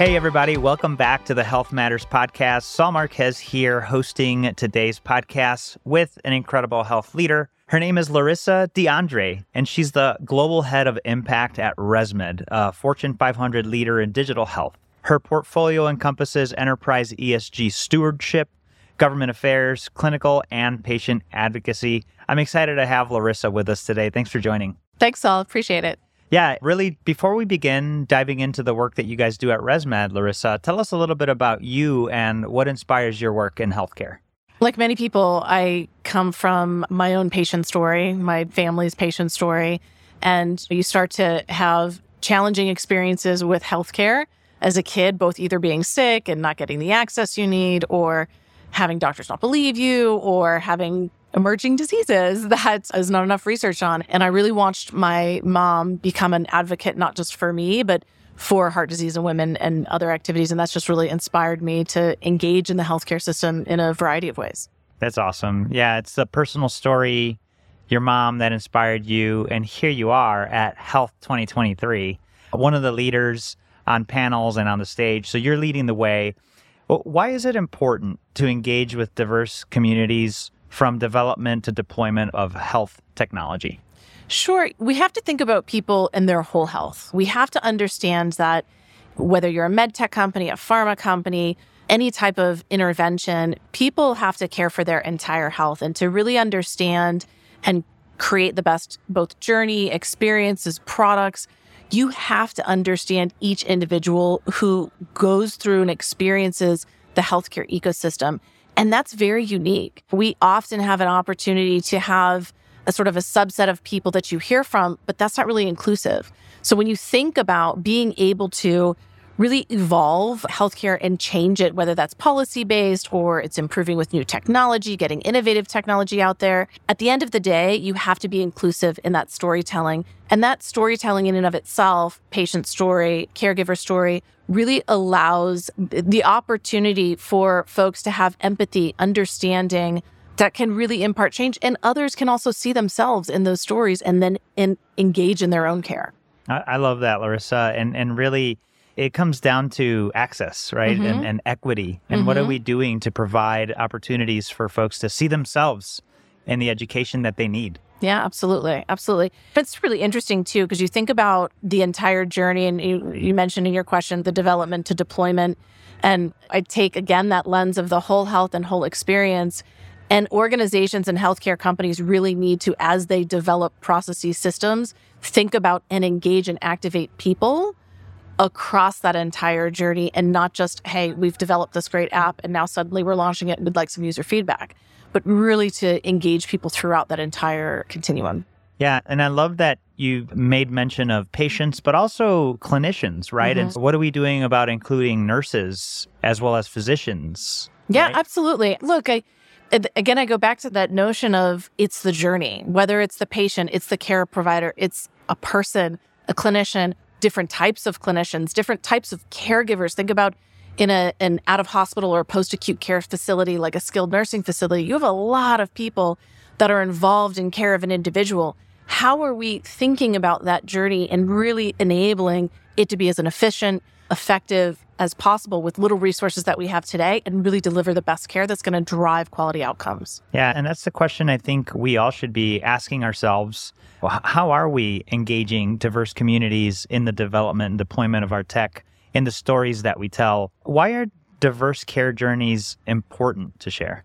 Hey, everybody, welcome back to the Health Matters podcast. Saul Marquez here hosting today's podcast with an incredible health leader. Her name is Larissa D'Andrea, and she's the global head of impact at ResMed, a Fortune 500 leader in digital health. Her portfolio encompasses enterprise ESG stewardship, government affairs, clinical, and patient advocacy. I'm excited to have Larissa with us today. Thanks for joining. Thanks, Saul. Appreciate it. Yeah, really, before we begin diving into the work that you guys do at ResMed, Larissa, tell us a little bit about you and what inspires your work in healthcare. Like many people, I come from my own patient story, my family's patient story, and you start to have challenging experiences with healthcare as a kid, both either being sick and not getting the access you need, or having doctors not believe you, or having emerging diseases that is not enough research on. And I really watched my mom become an advocate, not just for me, but for heart disease in women and other activities. And that's just really inspired me to engage in the healthcare system in a variety of ways. That's awesome. Yeah, it's a personal story, your mom that inspired you. And here you are at HLTH 2023, one of the leaders on panels and on the stage. So you're leading the way. Why is it important to engage with diverse communities from development to deployment of health technology? Sure. We have to think about people and their whole health. We have to understand that whether you're a med tech company, a pharma company, any type of intervention, people have to care for their entire health and to really understand and create the best both journey, experiences, products. You have to understand each individual who goes through and experiences the healthcare ecosystem and that's very unique. We often have an opportunity to have a sort of a subset of people that you hear from, but that's not really inclusive. So when you think about being able to really evolve healthcare and change it, whether that's policy based or it's improving with new technology, getting innovative technology out there. At the end of the day, you have to be inclusive in that storytelling. And that storytelling in and of itself, patient story, caregiver story, really allows the opportunity for folks to have empathy, understanding that can really impart change. And others can also see themselves in those stories and then in, engage in their own care. I, I love that, Larissa. And, and really, it comes down to access, right? Mm-hmm. And, and, equity. And mm-hmm. what are mm-hmm. we doing to provide opportunities for folks to see themselves in the education that they need? Yeah, absolutely. Absolutely. It's really interesting too, because you think about the entire journey, and you, you mentioned in your question the development to deployment. And I take again that lens of the whole health and whole experience. And organizations and healthcare companies really need to, as they develop processes, systems, think about and engage and activate people across that entire journey and not just, hey, we've developed this great app and now suddenly we're launching it and we'd like some user feedback, but really to engage people throughout that entire continuum. Yeah. And I love that you've made mention of patients, but also clinicians, right? Mm-hmm. And what are we doing about including nurses as well as physicians? Yeah, right? absolutely. Look, I, again, I go back to that notion of it's the journey, whether it's the patient, it's the care provider, it's a person, a clinician, different types of clinicians, different types of caregivers. Think about in a, an out of hospital or post acute care facility, like a skilled nursing facility, you have a lot of people that are involved in care of an individual. How are we thinking about that journey and really enabling it to be as an efficient, effective as possible with little resources that we have today and really deliver the best care that's going to drive quality outcomes. Yeah, and that's the question I think we all should be asking ourselves. How are we engaging diverse communities in the development and deployment of our tech in the stories that we tell? Why are diverse care journeys important to share?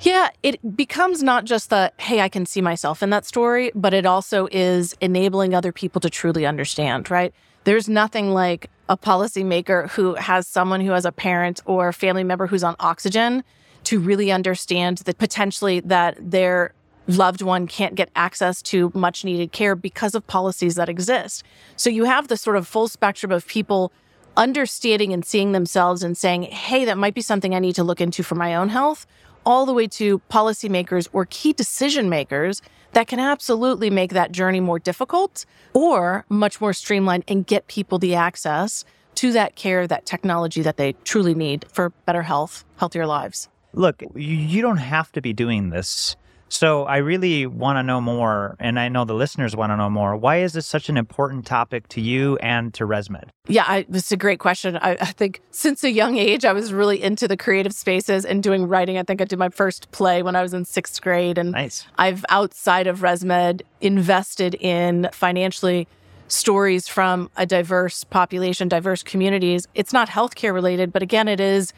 Yeah, it becomes not just the, hey, I can see myself in that story, but it also is enabling other people to truly understand, right? There's nothing like a policymaker who has someone who has a parent or family member who's on oxygen to really understand that potentially that their loved one can't get access to much needed care because of policies that exist. So you have the sort of full spectrum of people understanding and seeing themselves and saying, hey, that might be something I need to look into for my own health, all the way to policymakers or key decision makers that can absolutely make that journey more difficult or much more streamlined and get people the access to that care, that technology that they truly need for better health, healthier lives. Look, you don't have to be doing this So I really want to know more, and I know the listeners want to know more. Why is this such an important topic to you and to ResMed? Yeah, I, it's a great question. I, I, think since a young age, I was really into the creative spaces and doing writing. I think I did my first play when I was in sixth grade, and nice. I've outside of ResMed invested in financially stories from a diverse population, diverse communities. It's not healthcare related, but again, it is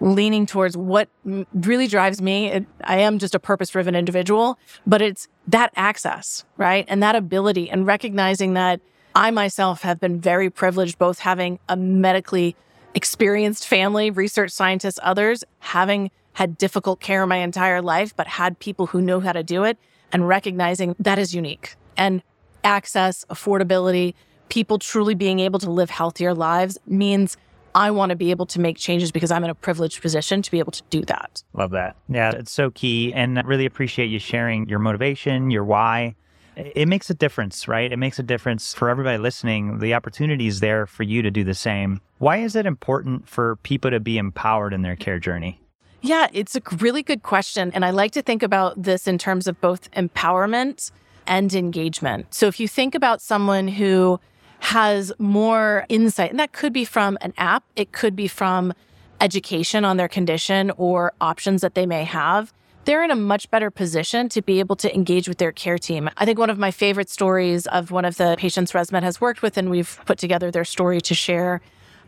leaning towards what really drives me. It, I am just a purpose driven individual, but it's that access, right? And that ability and recognizing that I myself have been very privileged, both having a medically experienced family, research scientists, others, having had difficult care my entire life, but had people who know how to do it and recognizing that is unique and access, affordability, people truly being able to live healthier lives means I want to be able to make changes because I'm in a privileged position to be able to do that. Love that. Yeah, it's so key. And I really appreciate you sharing your motivation, your why. It makes a difference, right? It makes a difference for everybody listening. The opportunity is there for you to do the same. Why is it important for people to be empowered in their care journey? Yeah, it's a really good question. And I like to think about this in terms of both empowerment and engagement. So if you think about someone who has more insight. And that could be from an app, it could be from education on their condition or options that they may have. They're in a much better position to be able to engage with their care team. I think one of my favorite stories of one of the patients ResMed has worked with, and we've put together their story to share.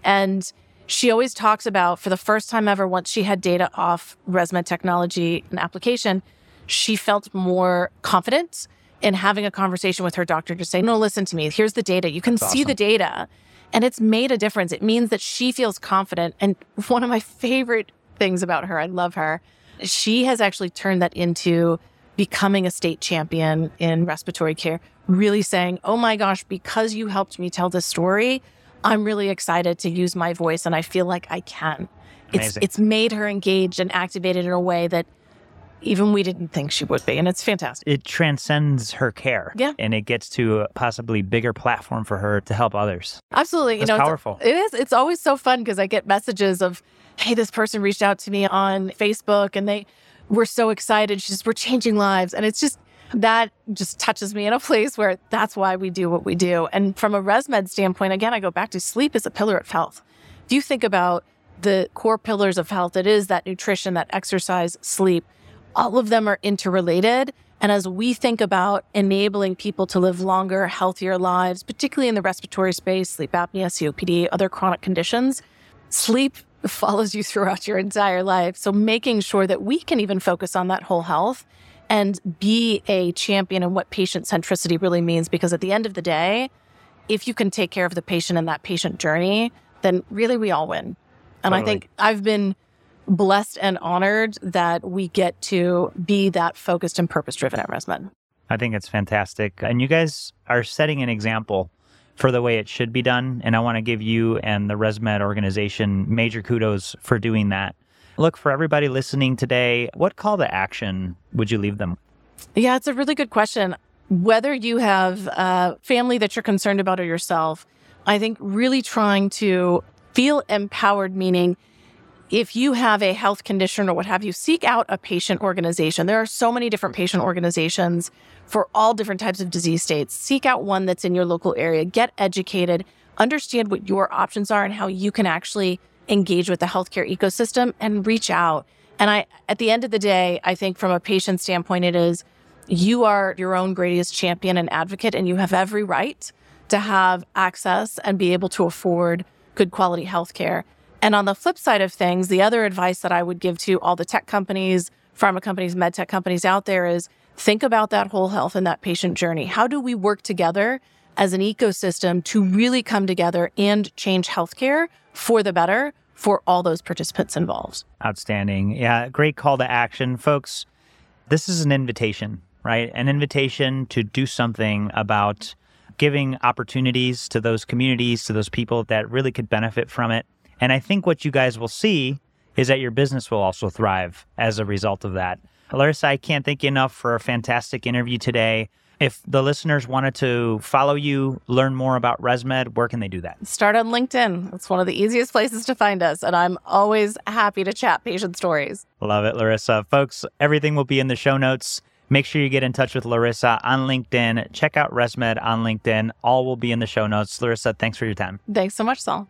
And she always talks about for the first time ever, once she had data off ResMed technology and application, she felt more confident in having a conversation with her doctor to say, no, listen to me. Here's the data. You can That's see awesome. the data. And it's made a difference. It means that she feels confident. And one of my favorite things about her, I love her, she has actually turned that into becoming a state champion in respiratory care, really saying, oh my gosh, because you helped me tell this story, I'm really excited to use my voice and I feel like I can. It's, it's made her engaged and activated in a way that even we didn't think she would be. And it's fantastic. It transcends her care. Yeah. And it gets to a possibly bigger platform for her to help others. Absolutely. That's you know, powerful. It's, it is. It's always so fun because I get messages of, hey, this person reached out to me on Facebook and they were so excited. She's just, we're changing lives. And it's just, that just touches me in a place where that's why we do what we do. And from a ResMed standpoint, again, I go back to sleep is a pillar of health. If you think about the core pillars of health, it is that nutrition, that exercise, sleep all of them are interrelated. And as we think about enabling people to live longer, healthier lives, particularly in the respiratory space, sleep apnea, COPD, other chronic conditions, sleep follows you throughout your entire life. So making sure that we can even focus on that whole health and be a champion in what patient centricity really means. Because at the end of the day, if you can take care of the patient in that patient journey, then really we all win. And totally. I think I've been blessed and honored that we get to be that focused and purpose driven at ResMed. I think it's fantastic. And you guys are setting an example for the way it should be done. And I want to give you and the ResMed organization major kudos for doing that. Look, for everybody listening today, what call to action would you leave them? Yeah, it's a really good question. Whether you have a family that you're concerned about or yourself, I think really trying to feel empowered, meaning if you have a health condition or what have you, seek out a patient organization. There are so many different patient organizations for all different types of disease states. Seek out one that's in your local area, get educated, understand what your options are and how you can actually engage with the healthcare ecosystem and reach out. And I, at the end of the day, I think from a patient standpoint, it is you are your own greatest champion and advocate, and you have every right to have access and be able to afford good quality healthcare. And on the flip side of things, the other advice that I would give to all the tech companies, pharma companies, med tech companies out there is think about that whole health and that patient journey. How do we work together as an ecosystem to really come together and change healthcare for the better for all those participants involved? Outstanding. Yeah, great call to action. Folks, this is an invitation, right? An invitation to do something about giving opportunities to those communities, to those people that really could benefit from it. And I think what you guys will see is that your business will also thrive as a result of that. Larissa, I can't thank you enough for a fantastic interview today. If the listeners wanted to follow you, learn more about ResMed, where can they do that? Start on LinkedIn. It's one of the easiest places to find us. And I'm always happy to chat patient stories. Love it, Larissa. Folks, everything will be in the show notes. Make sure you get in touch with Larissa on LinkedIn. Check out ResMed on LinkedIn. All will be in the show notes. Larissa, thanks for your time. Thanks so much, Saul.